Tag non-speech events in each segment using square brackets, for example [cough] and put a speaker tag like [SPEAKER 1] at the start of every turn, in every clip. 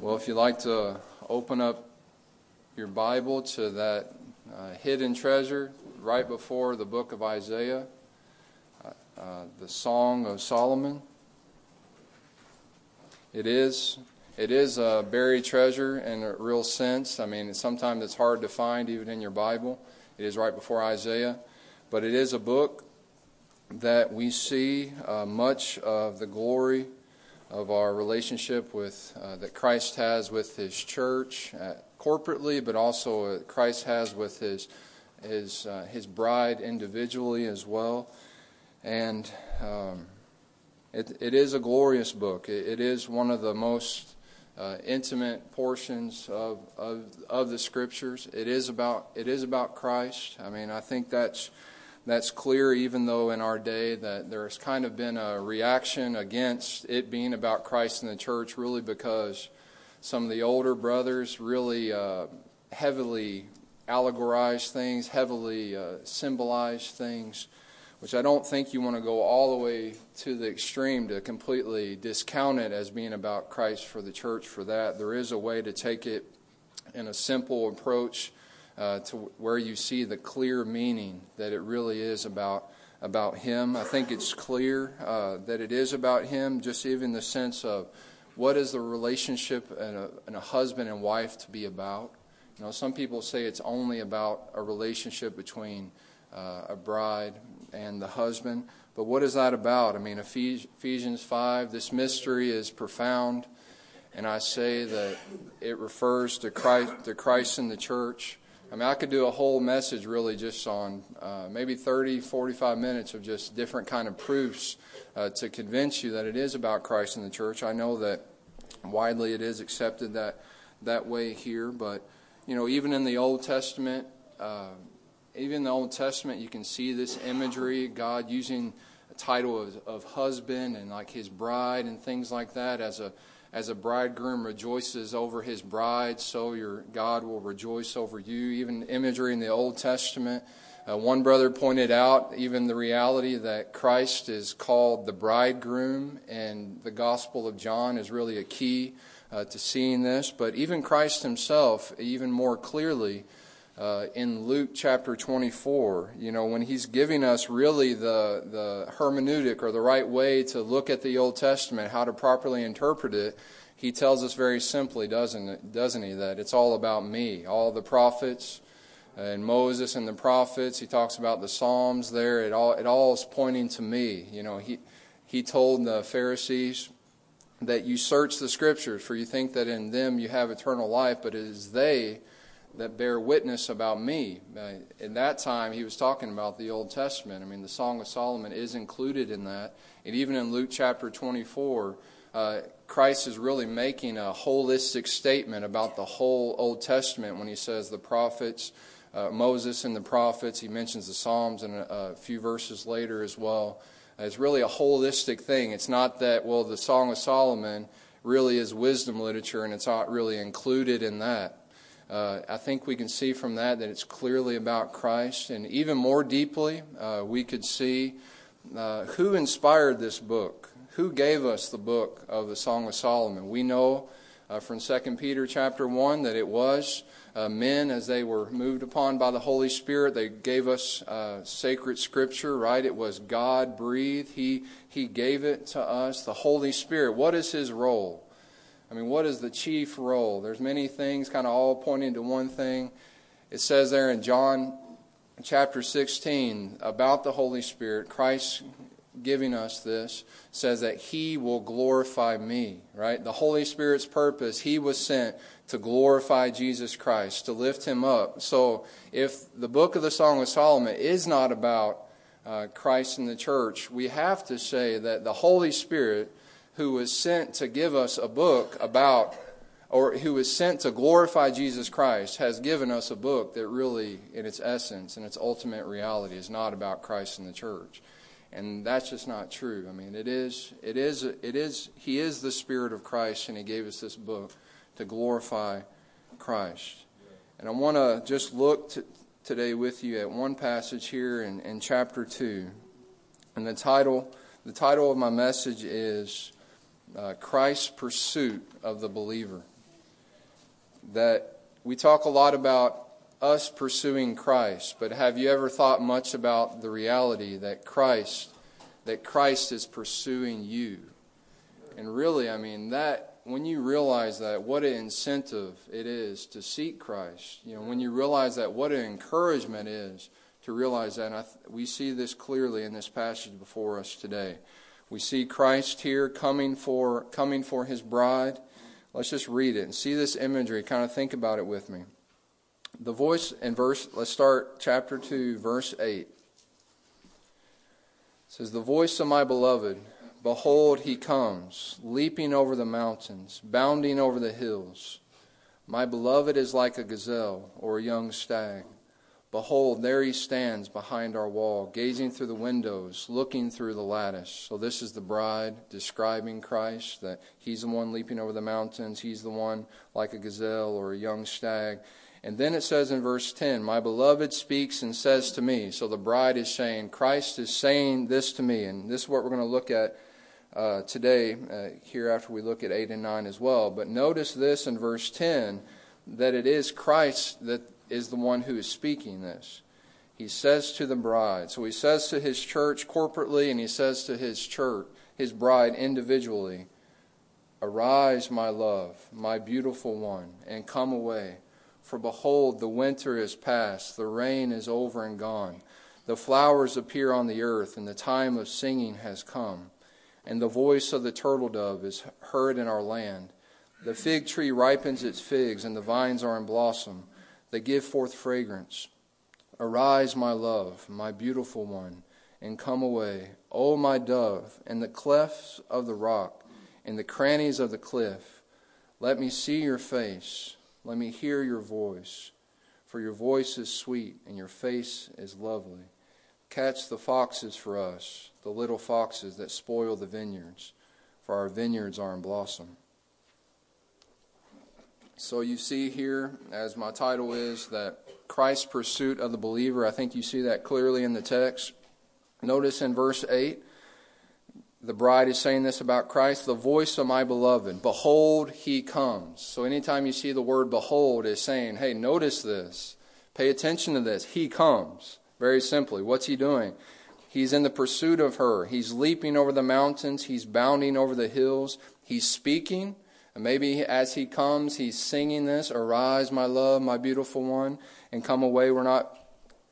[SPEAKER 1] Well, if you'd like to open up your Bible to that uh, hidden treasure right before the book of Isaiah, uh, uh, the Song of Solomon. It is it is a buried treasure in a real sense. I mean, sometimes it's hard to find even in your Bible. It is right before Isaiah, but it is a book that we see uh, much of the glory of our relationship with uh, that Christ has with His church uh, corporately, but also uh, Christ has with His His uh, His bride individually as well, and um, it it is a glorious book. it, it is one of the most uh, intimate portions of, of of the scriptures. It is about it is about Christ. I mean, I think that's that's clear, even though in our day that there's kind of been a reaction against it being about Christ and the church, really because some of the older brothers really uh, heavily allegorize things, heavily uh, symbolize things, which I don't think you want to go all the way to the extreme to completely discount it as being about Christ for the church for that. There is a way to take it in a simple approach uh, to where you see the clear meaning that it really is about about Him. I think it's clear uh, that it is about Him, just even the sense of what is the relationship and a, and a husband and wife to be about. You know, some people say it's only about a relationship between uh, a bride and the husband. But what is that about? I mean, Ephesians 5, this mystery is profound. And I say that it refers to Christ, to Christ in the church. I mean, I could do a whole message really just on uh, maybe 30, 45 minutes of just different kind of proofs uh, to convince you that it is about Christ in the church. I know that widely it is accepted that that way here, but you know, even in the Old Testament, uh, even in the Old Testament, you can see this imagery, God using a title of, of husband and like His bride and things like that as a as a bridegroom rejoices over his bride, so your God will rejoice over you. Even imagery in the Old Testament. Uh, one brother pointed out even the reality that Christ is called the bridegroom, and the Gospel of John is really a key uh, to seeing this. But even Christ himself, even more clearly, uh, in Luke chapter 24, you know, when he's giving us really the, the hermeneutic or the right way to look at the Old Testament, how to properly interpret it, he tells us very simply, doesn't, doesn't he, that it's all about me. All the prophets and Moses and the prophets, he talks about the Psalms there, it all, it all is pointing to me. You know, he, he told the Pharisees that you search the scriptures, for you think that in them you have eternal life, but it is they that bear witness about me. Uh, in that time, he was talking about the Old Testament. I mean, the Song of Solomon is included in that. And even in Luke chapter 24, uh, Christ is really making a holistic statement about the whole Old Testament when he says the prophets, uh, Moses and the prophets. He mentions the Psalms and a, a few verses later as well. It's really a holistic thing. It's not that, well, the Song of Solomon really is wisdom literature and it's not really included in that. Uh, I think we can see from that that it's clearly about Christ. And even more deeply, uh, we could see uh, who inspired this book. Who gave us the book of the Song of Solomon? We know uh, from 2 Peter chapter 1 that it was uh, men as they were moved upon by the Holy Spirit. They gave us uh, sacred scripture, right? It was God breathed. He, he gave it to us. The Holy Spirit, what is his role? I mean, what is the chief role? There's many things kind of all pointing to one thing. It says there in John chapter 16 about the Holy Spirit, Christ giving us this says that he will glorify me, right? The Holy Spirit's purpose, he was sent to glorify Jesus Christ, to lift him up. So if the book of the Song of Solomon is not about uh, Christ and the church, we have to say that the Holy Spirit who was sent to give us a book about, or who was sent to glorify Jesus Christ, has given us a book that really, in its essence and its ultimate reality, is not about Christ and the church. And that's just not true. I mean, it is, it is, it is, He is the Spirit of Christ, and He gave us this book to glorify Christ. And I want to just look to, today with you at one passage here in, in chapter 2. And the title, the title of my message is uh, Christ's pursuit of the believer. that we talk a lot about us pursuing Christ, but have you ever thought much about the reality that Christ that Christ is pursuing you? And really, I mean, that when you realize that what an incentive it is to seek Christ, you know, when you realize that what an encouragement is to realize that, th- we see this clearly in this passage before us today. We see Christ here coming for coming for his bride. Let's just read it and see this imagery. Kind of think about it with me. The voice in verse, let's start chapter 2, verse 8. It says, The voice of my beloved, behold, he comes, leaping over the mountains, bounding over the hills. My beloved is like a gazelle or a young stag. Behold, there he stands behind our wall, gazing through the windows, looking through the lattice. So, this is the bride describing Christ, that he's the one leaping over the mountains, he's the one like a gazelle or a young stag. And then it says in verse 10, My beloved speaks and says to me. So, the bride is saying, Christ is saying this to me. And this is what we're going to look at uh, today, uh, we look at 8 and 9 as well. But notice this in verse 10 that it is Christ that is the one who is speaking this. He says to the bride. So he says to his church corporately, and he says to his church, his bride individually, Arise, my love, my beautiful one, and come away. For behold, the winter is past, the rain is over and gone. The flowers appear on the earth, and the time of singing has come. And the voice of the turtle dove is heard in our land. The fig tree ripens its figs, and the vines are in blossom that give forth fragrance. Arise, my love, my beautiful one, and come away, O my dove, in the clefts of the rock, in the crannies of the cliff. Let me see your face, let me hear your voice, for your voice is sweet and your face is lovely. Catch the foxes for us, the little foxes that spoil the vineyards, for our vineyards are in blossom. So you see here, as my title is, that Christ's pursuit of the believer. I think you see that clearly in the text. Notice in verse 8, the bride is saying this about Christ the voice of my beloved. Behold, he comes. So anytime you see the word behold, is saying, hey, notice this. Pay attention to this. He comes. Very simply. What's he doing? He's in the pursuit of her. He's leaping over the mountains. He's bounding over the hills. He's speaking. And maybe as he comes, he's singing this Arise, my love, my beautiful one, and come away. We're not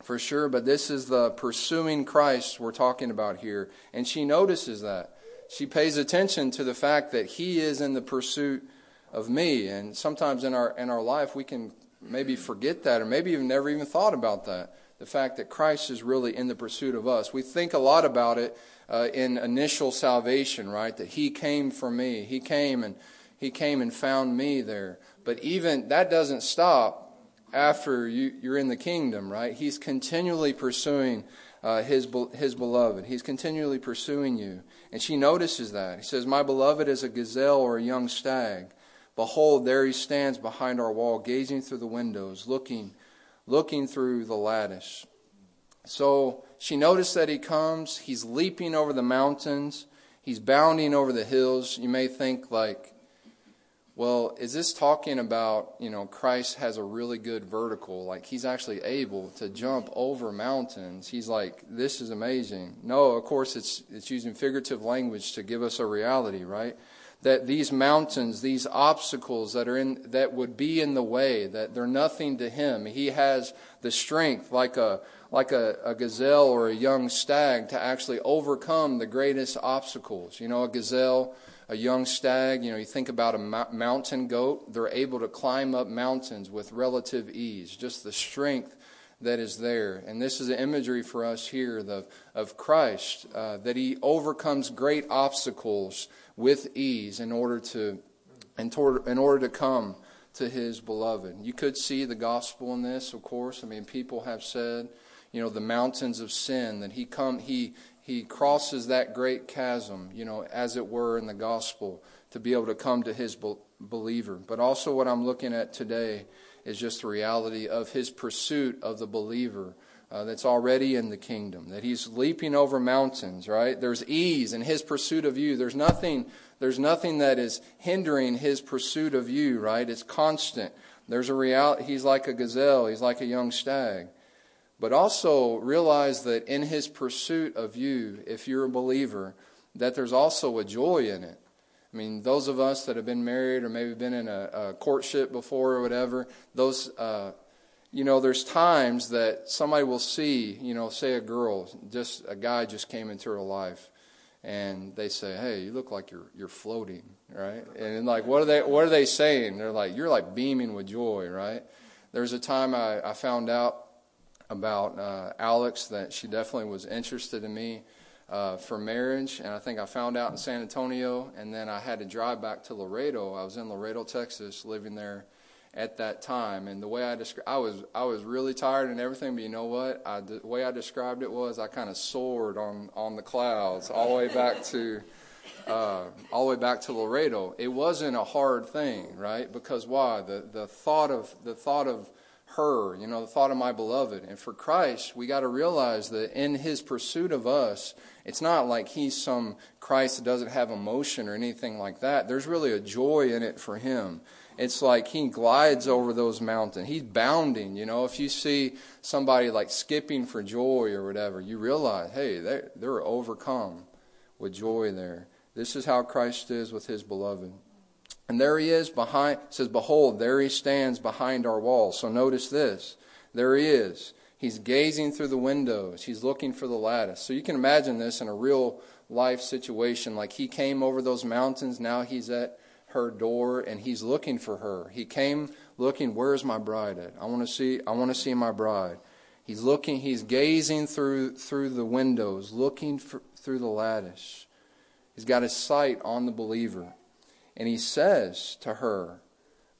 [SPEAKER 1] for sure, but this is the pursuing Christ we're talking about here. And she notices that. She pays attention to the fact that he is in the pursuit of me. And sometimes in our, in our life, we can maybe forget that, or maybe you've never even thought about that. The fact that Christ is really in the pursuit of us. We think a lot about it uh, in initial salvation, right? That he came for me. He came and he came and found me there. But even that doesn't stop after you, you're in the kingdom, right? He's continually pursuing uh, his, his beloved. He's continually pursuing you. And she notices that. He says, My beloved is a gazelle or a young stag. Behold, there he stands behind our wall, gazing through the windows, looking, looking through the lattice. So she noticed that he comes. He's leaping over the mountains. He's bounding over the hills. You may think, like, well, is this talking about, you know, Christ has a really good vertical, like he's actually able to jump over mountains. He's like, this is amazing. No, of course it's it's using figurative language to give us a reality, right? That these mountains, these obstacles that are in that would be in the way, that they're nothing to him. He has the strength like a like a, a gazelle or a young stag to actually overcome the greatest obstacles. You know, a gazelle a young stag, you know, you think about a mountain goat, they're able to climb up mountains with relative ease, just the strength that is there. And this is an imagery for us here the, of Christ, uh, that he overcomes great obstacles with ease in order to, in, tor- in order to come to his beloved. You could see the gospel in this, of course. I mean, people have said, you know, the mountains of sin, that he come, he, he crosses that great chasm, you know, as it were in the gospel, to be able to come to his believer. But also, what I'm looking at today is just the reality of his pursuit of the believer uh, that's already in the kingdom, that he's leaping over mountains, right? There's ease in his pursuit of you. There's nothing, there's nothing that is hindering his pursuit of you, right? It's constant. There's a reality. He's like a gazelle. He's like a young stag. But also realize that in his pursuit of you, if you're a believer, that there's also a joy in it. I mean, those of us that have been married or maybe been in a, a courtship before or whatever, those, uh, you know, there's times that somebody will see, you know, say a girl, just a guy just came into her life, and they say, "Hey, you look like you're you're floating, right?" And like, what are they what are they saying? They're like, "You're like beaming with joy, right?" There's a time I, I found out about uh, Alex that she definitely was interested in me uh, for marriage, and I think I found out in San Antonio, and then I had to drive back to Laredo. I was in Laredo, Texas, living there at that time, and the way I described, I was I was really tired and everything, but you know what? I, the way I described it was I kind of soared on on the clouds all the way back to. Uh, all the way back to Laredo, it wasn't a hard thing, right? Because why? The the thought of the thought of her, you know, the thought of my beloved. And for Christ, we got to realize that in his pursuit of us, it's not like he's some Christ that doesn't have emotion or anything like that. There's really a joy in it for him. It's like he glides over those mountains. He's bounding, you know. If you see somebody like skipping for joy or whatever, you realize, hey, they're, they're overcome with joy there. This is how Christ is with his beloved. And there he is behind, says, Behold, there he stands behind our wall. So notice this. There he is. He's gazing through the windows. He's looking for the lattice. So you can imagine this in a real life situation. Like he came over those mountains, now he's at her door and he's looking for her. He came looking, where's my bride at? I want to see I want to see my bride. He's looking, he's gazing through through the windows, looking for, through the lattice. He's got his sight on the believer. And he says to her,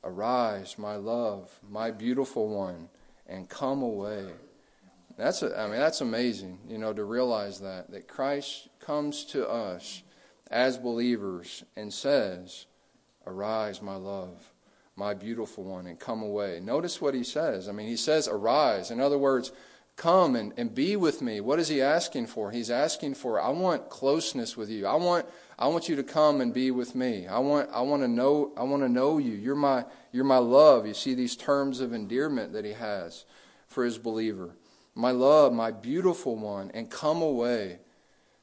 [SPEAKER 1] Arise, my love, my beautiful one, and come away. That's a, I mean that's amazing, you know, to realize that that Christ comes to us as believers and says, "Arise, my love, my beautiful one, and come away." Notice what he says. I mean, he says, "Arise." In other words, come and, and be with me. What is he asking for? He's asking for, I want closeness with you. I want I want you to come and be with me. I want I want to know I want to know you. You're my you're my love. You see these terms of endearment that he has for his believer my love, my beautiful one, and come away.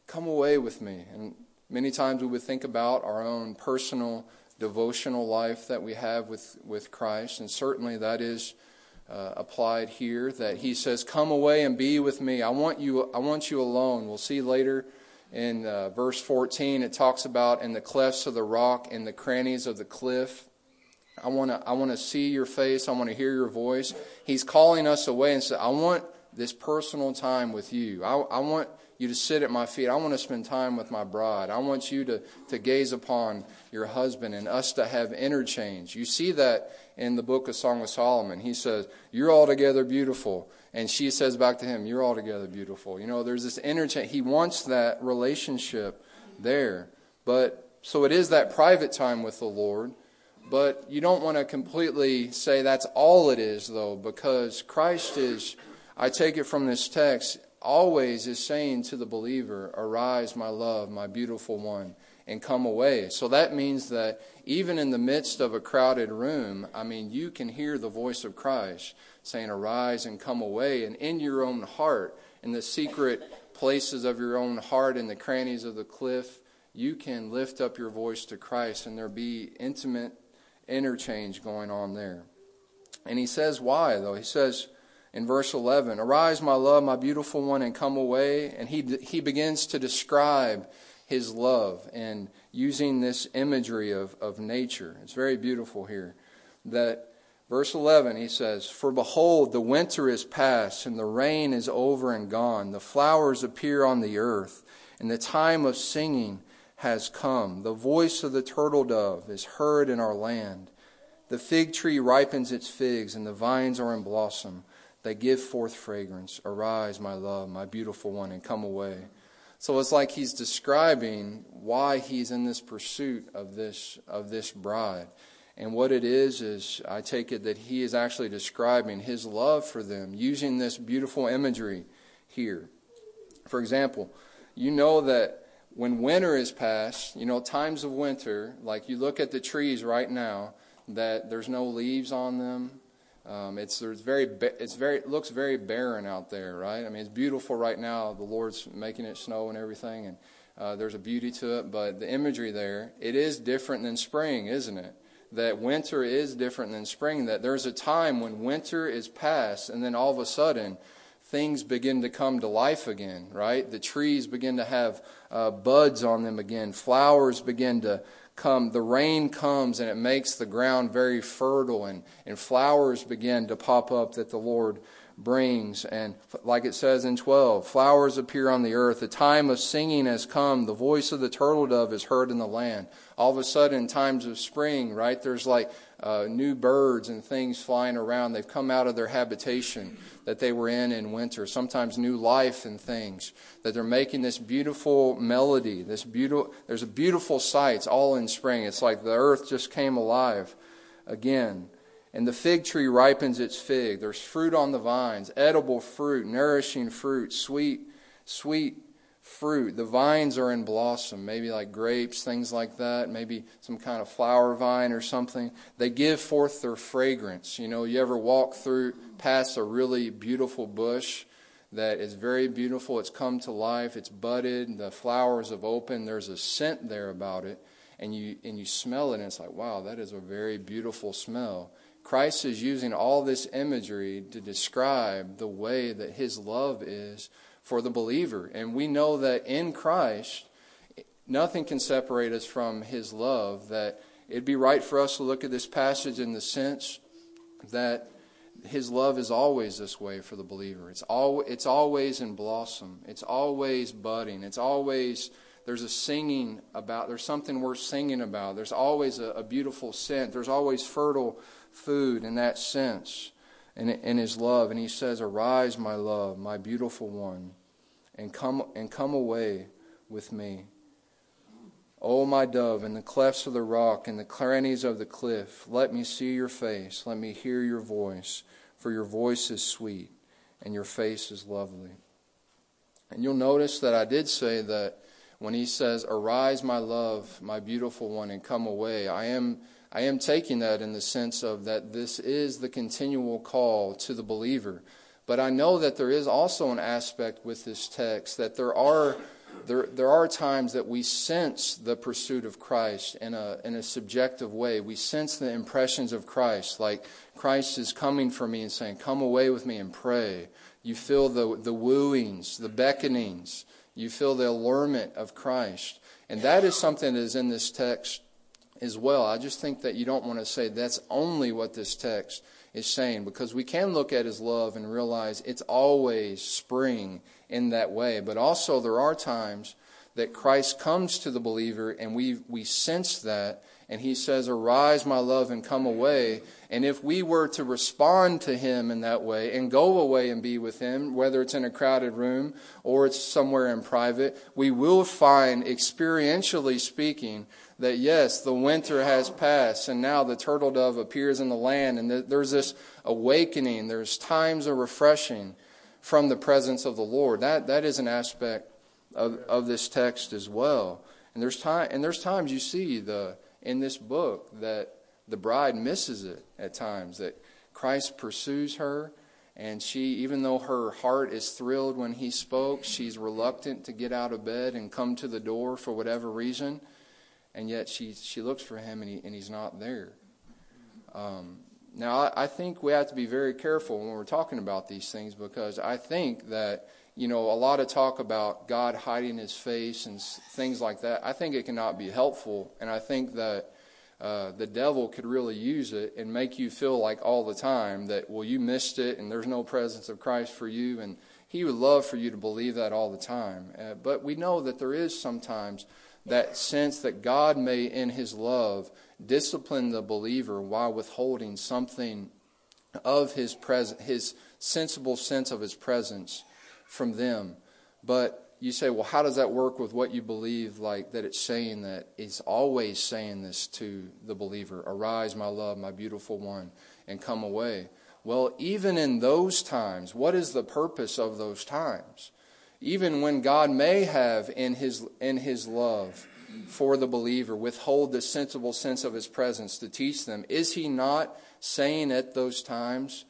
[SPEAKER 1] Come away with me. And many times we would think about our own personal devotional life that we have with, with Christ, and certainly that is uh, applied here. That He says, "Come away and be with me. I want you. I want you alone." We'll see later in uh, verse 14. It talks about in the clefts of the rock, in the crannies of the cliff. I want to. I want to see your face. I want to hear your voice. He's calling us away and say, "I want." This personal time with you. I, I, want you to sit at my feet. I want to spend time with my bride. I want you to, to gaze upon your husband and us to have interchange. You see that in the book of Song of Solomon. He says, You're altogether beautiful. And she says back to him, You're altogether beautiful. You know, there's this interchange. He wants that relationship there. But so it is that private time with the Lord. But you don't want to completely say that's all it is, though, because Christ is I take it from this text, always is saying to the believer, Arise, my love, my beautiful one, and come away. So that means that even in the midst of a crowded room, I mean, you can hear the voice of Christ saying, Arise and come away. And in your own heart, in the secret places of your own heart, in the crannies of the cliff, you can lift up your voice to Christ and there be intimate interchange going on there. And he says, Why, though? He says, in verse 11 Arise, my love, my beautiful one, and come away. And he, he begins to describe his love and using this imagery of, of nature. It's very beautiful here. That verse 11, he says, For behold, the winter is past, and the rain is over and gone. The flowers appear on the earth, and the time of singing has come. The voice of the turtle dove is heard in our land. The fig tree ripens its figs, and the vines are in blossom. They give forth fragrance. Arise, my love, my beautiful one, and come away. So it's like he's describing why he's in this pursuit of this of this bride. And what it is is I take it that he is actually describing his love for them using this beautiful imagery here. For example, you know that when winter is past, you know, times of winter, like you look at the trees right now, that there's no leaves on them. Um, it's there's very it's very it looks very barren out there, right? I mean, it's beautiful right now. The Lord's making it snow and everything, and uh, there's a beauty to it. But the imagery there, it is different than spring, isn't it? That winter is different than spring. That there's a time when winter is past, and then all of a sudden things begin to come to life again, right? The trees begin to have uh, buds on them again. Flowers begin to come. The rain comes and it makes the ground very fertile, and, and flowers begin to pop up that the Lord brings. And like it says in 12, flowers appear on the earth. The time of singing has come. The voice of the turtle dove is heard in the land. All of a sudden, times of spring, right? There's like uh, new birds and things flying around. They've come out of their habitation that they were in in winter. Sometimes new life and things that they're making this beautiful melody. This beautiful. There's a beautiful sights all in spring. It's like the earth just came alive again. And the fig tree ripens its fig. There's fruit on the vines, edible fruit, nourishing fruit, sweet, sweet fruit. The vines are in blossom, maybe like grapes, things like that, maybe some kind of flower vine or something. They give forth their fragrance. You know, you ever walk through past a really beautiful bush that is very beautiful, it's come to life, it's budded, the flowers have opened, there's a scent there about it, and you and you smell it and it's like, wow, that is a very beautiful smell. Christ is using all this imagery to describe the way that his love is for the believer. And we know that in Christ, nothing can separate us from his love. That it'd be right for us to look at this passage in the sense that his love is always this way for the believer. It's, al- it's always in blossom, it's always budding, it's always there's a singing about, there's something worth singing about. There's always a, a beautiful scent. There's always fertile food in that sense in, in his love. And he says, Arise, my love, my beautiful one, and come, and come away with me. O oh, my dove, in the clefts of the rock, in the crannies of the cliff, let me see your face, let me hear your voice, for your voice is sweet, and your face is lovely. And you'll notice that I did say that when he says, Arise, my love, my beautiful one, and come away, I am I am taking that in the sense of that this is the continual call to the believer. But I know that there is also an aspect with this text that there are there, there are times that we sense the pursuit of Christ in a, in a subjective way. We sense the impressions of Christ, like Christ is coming for me and saying, Come away with me and pray. You feel the, the wooings, the beckonings, you feel the allurement of Christ. And that is something that is in this text as well. I just think that you don't want to say that's only what this text is saying because we can look at his love and realize it's always spring in that way. But also, there are times that Christ comes to the believer and we, we sense that and he says, Arise, my love, and come away. And if we were to respond to him in that way and go away and be with him, whether it's in a crowded room or it's somewhere in private, we will find, experientially speaking, that yes, the winter has passed and now the turtle dove appears in the land and there's this awakening, there's times of refreshing from the presence of the Lord. That, that is an aspect of, of this text as well. And there's, time, and there's times you see the, in this book that the bride misses it at times, that Christ pursues her. And she, even though her heart is thrilled when he spoke, she's reluctant to get out of bed and come to the door for whatever reason and yet she she looks for him and he and he's not there. Um, now I, I think we have to be very careful when we're talking about these things because I think that you know a lot of talk about God hiding His face and things like that. I think it cannot be helpful, and I think that. Uh, the devil could really use it and make you feel like all the time that well you missed it and there's no presence of Christ for you and he would love for you to believe that all the time uh, but we know that there is sometimes that sense that God may, in His love, discipline the believer while withholding something of His presence, His sensible sense of His presence from them. But you say, well, how does that work with what you believe, like that it's saying that it's always saying this to the believer Arise, my love, my beautiful one, and come away. Well, even in those times, what is the purpose of those times? even when God may have in his, in his love for the believer, withhold the sensible sense of his presence to teach them? Is he not saying at those times,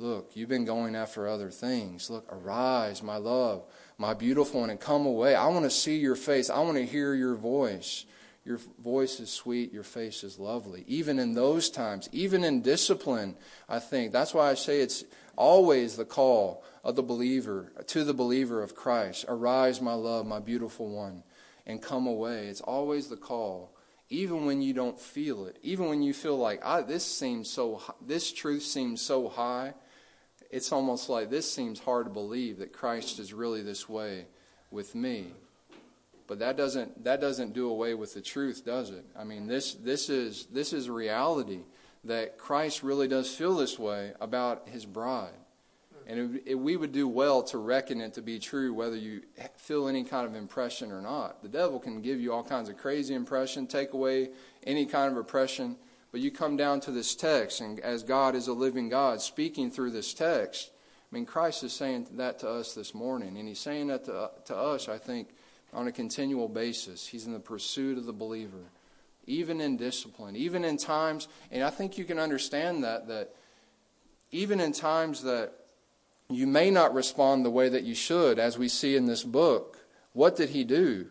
[SPEAKER 1] Look, you've been going after other things. Look, arise, my love, my beautiful one, and come away. I want to see your face. I want to hear your voice. Your voice is sweet, your face is lovely. Even in those times, even in discipline, I think. That's why I say it's always the call of the believer, to the believer of Christ. Arise, my love, my beautiful one, and come away. It's always the call, even when you don't feel it, even when you feel like, this seems so, this truth seems so high. It's almost like this seems hard to believe that Christ is really this way with me. But that doesn't that doesn't do away with the truth, does it? I mean, this this is this is a reality that Christ really does feel this way about his bride. And it, it, we would do well to reckon it to be true, whether you feel any kind of impression or not. The devil can give you all kinds of crazy impression, take away any kind of impression. But you come down to this text, and as God is a living God speaking through this text, I mean, Christ is saying that to us this morning, and He's saying that to, to us, I think, on a continual basis. He's in the pursuit of the believer, even in discipline, even in times, and I think you can understand that, that even in times that you may not respond the way that you should, as we see in this book, what did he do?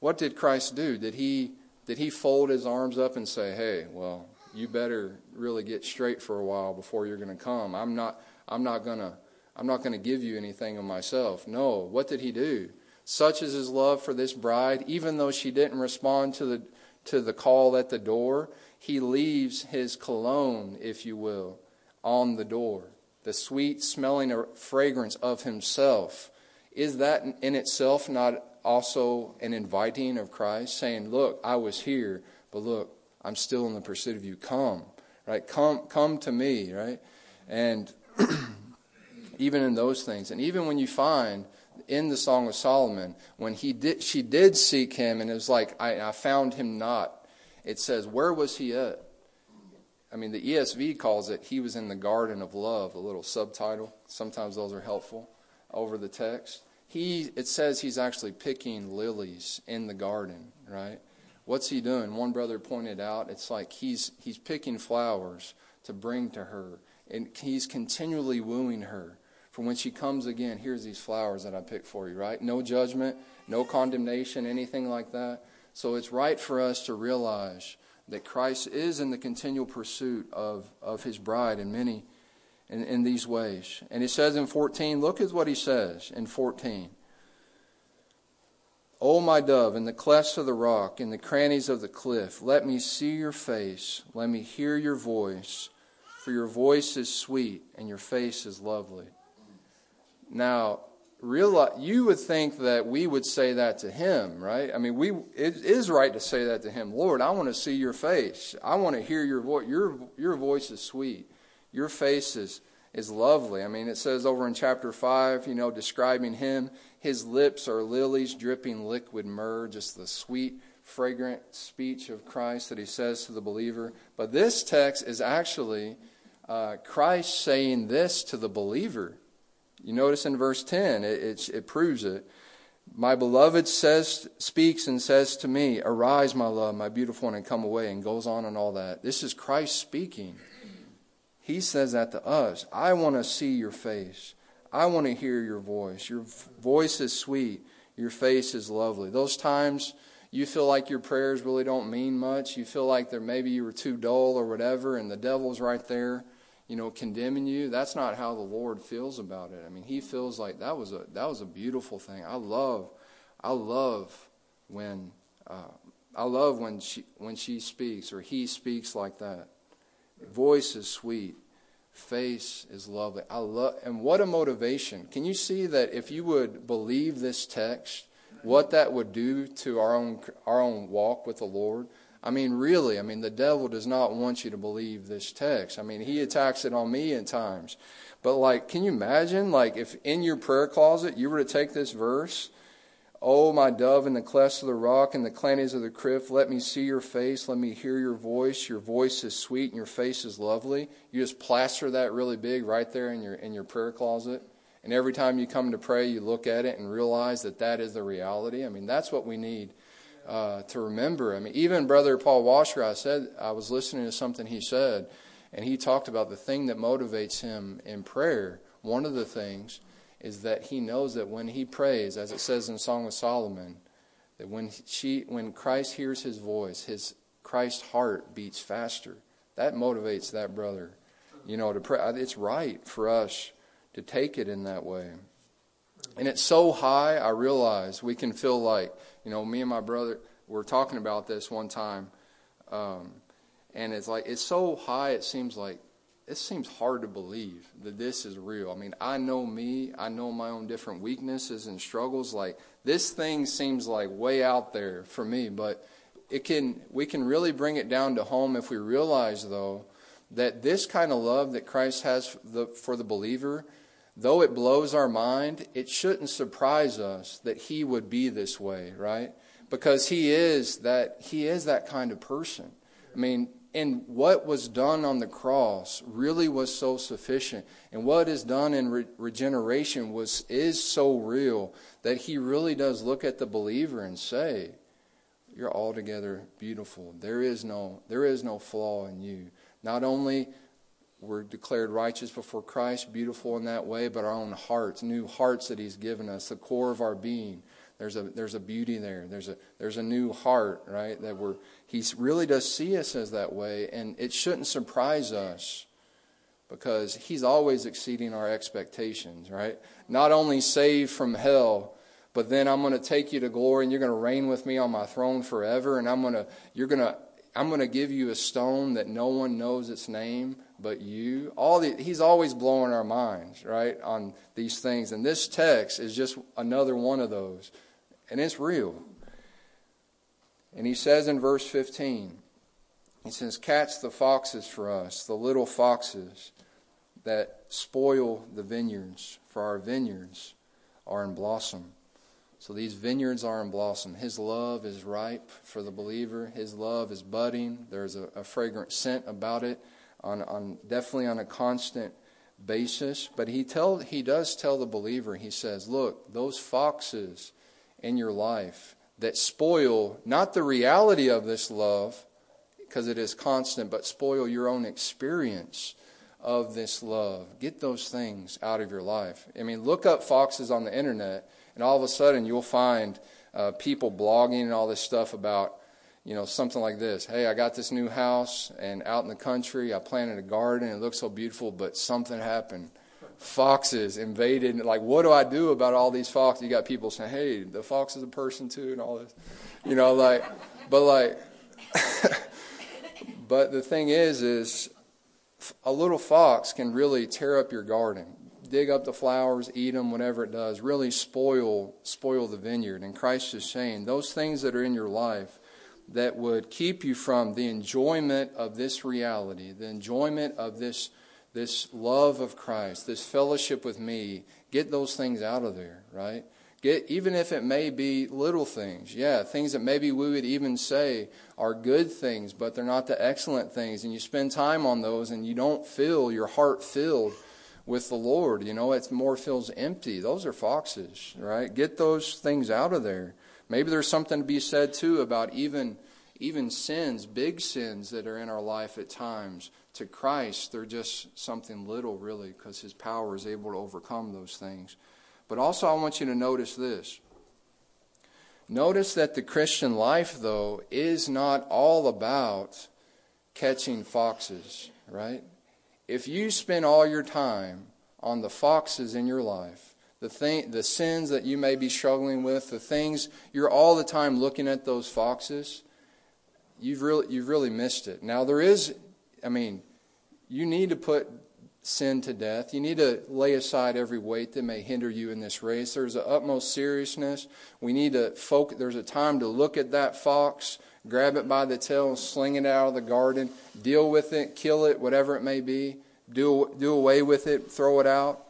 [SPEAKER 1] What did Christ do? Did he, did he fold his arms up and say, hey, well, you better really get straight for a while before you're going to come. I'm not, I'm not going to, I'm not going to give you anything of myself. No. What did he do? Such is his love for this bride, even though she didn't respond to the, to the call at the door, he leaves his cologne, if you will, on the door. The sweet smelling fragrance of himself. Is that in itself not also an inviting of Christ, saying, Look, I was here, but look, I'm still in the pursuit of you. Come, right? Come, come to me, right? And [clears throat] even in those things, and even when you find in the Song of Solomon, when he did, she did seek him, and it was like, I, I found him not. It says, Where was he at? I mean, the ESV calls it, He was in the garden of love, a little subtitle. Sometimes those are helpful over the text. He, it says he's actually picking lilies in the garden, right? What's he doing? One brother pointed out, it's like he's, he's picking flowers to bring to her, and he's continually wooing her. For when she comes again, here's these flowers that I picked for you, right? No judgment, no condemnation, anything like that. So it's right for us to realize that Christ is in the continual pursuit of, of his bride in many in, in these ways. And he says in 14, look at what he says in 14. O my dove, in the clefts of the rock, in the crannies of the cliff, let me see your face, let me hear your voice, for your voice is sweet and your face is lovely. Now, realize, you would think that we would say that to him, right? I mean, we it is right to say that to him. Lord, I want to see your face. I want to hear your voice. Your your voice is sweet. Your face is is lovely. I mean, it says over in chapter 5, you know, describing him, his lips are lilies dripping liquid myrrh, just the sweet, fragrant speech of Christ that he says to the believer. But this text is actually uh, Christ saying this to the believer. You notice in verse 10, it, it, it proves it. My beloved says, speaks and says to me, Arise, my love, my beautiful one, and come away, and goes on and all that. This is Christ speaking. He says that to us. I want to see your face. I want to hear your voice. Your voice is sweet. Your face is lovely. Those times you feel like your prayers really don't mean much. You feel like there maybe you were too dull or whatever, and the devil's right there you know, condemning you. That's not how the Lord feels about it. I mean, He feels like that was a that was a beautiful thing. I love, I love when uh, I love when she when she speaks or he speaks like that. Voice is sweet, face is lovely. I love, and what a motivation! Can you see that if you would believe this text, what that would do to our own our own walk with the Lord? I mean, really, I mean, the devil does not want you to believe this text. I mean, he attacks it on me at times. But, like, can you imagine, like, if in your prayer closet you were to take this verse, Oh, my dove in the clefts of the rock and the crannies of the cliff, let me see your face, let me hear your voice. Your voice is sweet and your face is lovely. You just plaster that really big right there in your, in your prayer closet. And every time you come to pray, you look at it and realize that that is the reality. I mean, that's what we need uh, to remember. I mean, even Brother Paul Washer, I said, I was listening to something he said, and he talked about the thing that motivates him in prayer. One of the things is that he knows that when he prays, as it says in Song of Solomon, that when she, when Christ hears his voice, his Christ's heart beats faster. That motivates that brother, you know, to pray. It's right for us to take it in that way. And it's so high, I realize we can feel like, you know, me and my brother were talking about this one time. Um, and it's like, it's so high, it seems like, it seems hard to believe that this is real. I mean, I know me, I know my own different weaknesses and struggles. Like, this thing seems like way out there for me, but it can, we can really bring it down to home if we realize, though, that this kind of love that Christ has for the, for the believer though it blows our mind, it shouldn't surprise us that he would be this way, right? Because he is that he is that kind of person. I mean, and what was done on the cross really was so sufficient, and what is done in re- regeneration was is so real that he really does look at the believer and say, "You're altogether beautiful. There is no there is no flaw in you." Not only we're declared righteous before Christ, beautiful in that way, but our own hearts, new hearts that He's given us, the core of our being. There's a there's a beauty there. There's a there's a new heart, right? That we're He really does see us as that way, and it shouldn't surprise us because He's always exceeding our expectations, right? Not only saved from hell, but then I'm going to take you to glory, and you're going to reign with me on my throne forever, and I'm going to you're going to I'm going to give you a stone that no one knows its name but you. All the, he's always blowing our minds, right, on these things. And this text is just another one of those. And it's real. And he says in verse 15, he says, Catch the foxes for us, the little foxes that spoil the vineyards, for our vineyards are in blossom. So these vineyards are in blossom. His love is ripe for the believer. His love is budding. There's a, a fragrant scent about it, on, on definitely on a constant basis. But he tell he does tell the believer. He says, "Look, those foxes in your life that spoil not the reality of this love, because it is constant, but spoil your own experience." Of this love. Get those things out of your life. I mean, look up foxes on the internet and all of a sudden, you'll find uh, people blogging and all this stuff about, you know, something like this. Hey, I got this new house, and out in the country, I planted a garden. It looks so beautiful, but something happened. Foxes invaded. Like, what do I do about all these foxes? You got people saying, hey, the fox is a person too, and all this. You know, like, but like, [laughs] but the thing is, is a little fox can really tear up your garden dig up the flowers, eat them, whatever it does, really spoil spoil the vineyard. And Christ is saying those things that are in your life that would keep you from the enjoyment of this reality, the enjoyment of this this love of Christ, this fellowship with me, get those things out of there, right? Get even if it may be little things. Yeah, things that maybe we would even say are good things, but they're not the excellent things and you spend time on those and you don't feel your heart filled with the Lord. You know, it more feels empty. Those are foxes, right? Get those things out of there. Maybe there's something to be said too about even even sins, big sins that are in our life at times. To Christ, they're just something little, really, because His power is able to overcome those things. But also, I want you to notice this. Notice that the Christian life, though, is not all about catching foxes, right? if you spend all your time on the foxes in your life, the thing, the sins that you may be struggling with, the things you're all the time looking at those foxes, you've really you've really missed it. Now there is, I mean, you need to put sin to death. You need to lay aside every weight that may hinder you in this race. There's the utmost seriousness. We need to focus. There's a time to look at that fox grab it by the tail, sling it out of the garden, deal with it, kill it, whatever it may be, do, do away with it, throw it out.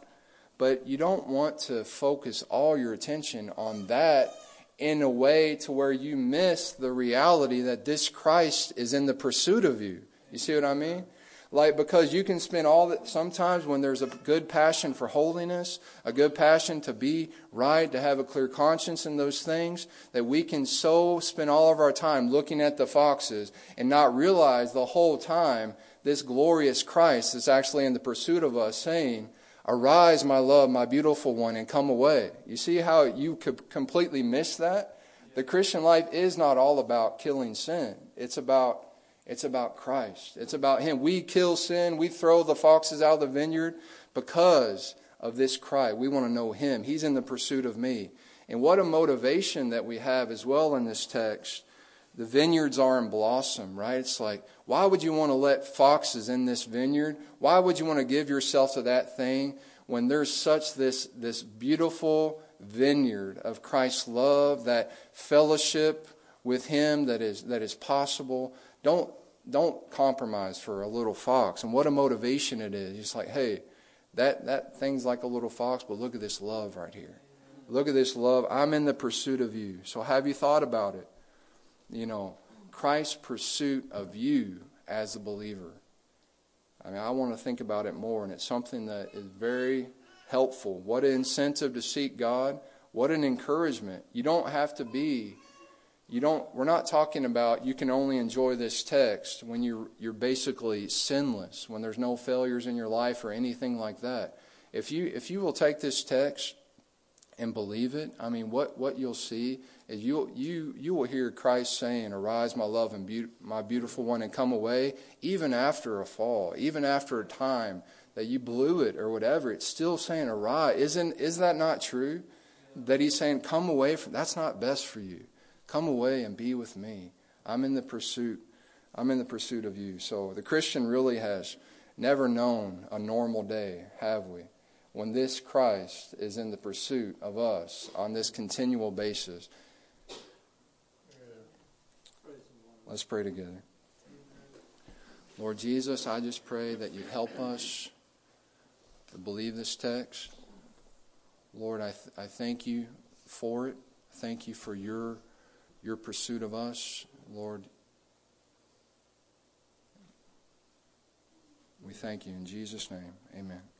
[SPEAKER 1] But you don't want to focus all your attention on that in a way to where you miss the reality that this Christ is in the pursuit of you. You see what I mean? Like, because you can spend all that, sometimes when there's a good passion for holiness, a good passion to be right, to have a clear conscience in those things, that we can so spend all of our time looking at the foxes and not realize the whole time this glorious Christ is actually in the pursuit of us, saying, Arise, my love, my beautiful one, and come away. You see how you could completely miss that? The Christian life is not all about killing sin. It's about it's about Christ. It's about Him. We kill sin. We throw the foxes out of the vineyard because of this cry. We want to know Him. He's in the pursuit of me. And what a motivation that we have as well in this text. The vineyards are in blossom, right? It's like, why would you want to let foxes in this vineyard? Why would you want to give yourself to that thing when there's such this, this beautiful vineyard of Christ's love, that fellowship with Him that is, that is possible? Don't don't compromise for a little fox. And what a motivation it is. It's like, hey, that, that thing's like a little fox, but look at this love right here. Look at this love. I'm in the pursuit of you. So have you thought about it? You know, Christ's pursuit of you as a believer. I mean, I want to think about it more, and it's something that is very helpful. What an incentive to seek God. What an encouragement. You don't have to be you don't we're not talking about you can only enjoy this text when you're you're basically sinless when there's no failures in your life or anything like that if you if you will take this text and believe it i mean what what you'll see is you you you will hear christ saying arise my love and be- my beautiful one and come away even after a fall even after a time that you blew it or whatever it's still saying arise isn't is that not true that he's saying come away from that's not best for you Come away and be with me. I'm in the pursuit. I'm in the pursuit of you. So the Christian really has never known a normal day, have we? When this Christ is in the pursuit of us on this continual basis. Let's pray together. Lord Jesus, I just pray that you help us to believe this text. Lord, I, th- I thank you for it. Thank you for your your pursuit of us, Lord. We thank you in Jesus' name. Amen.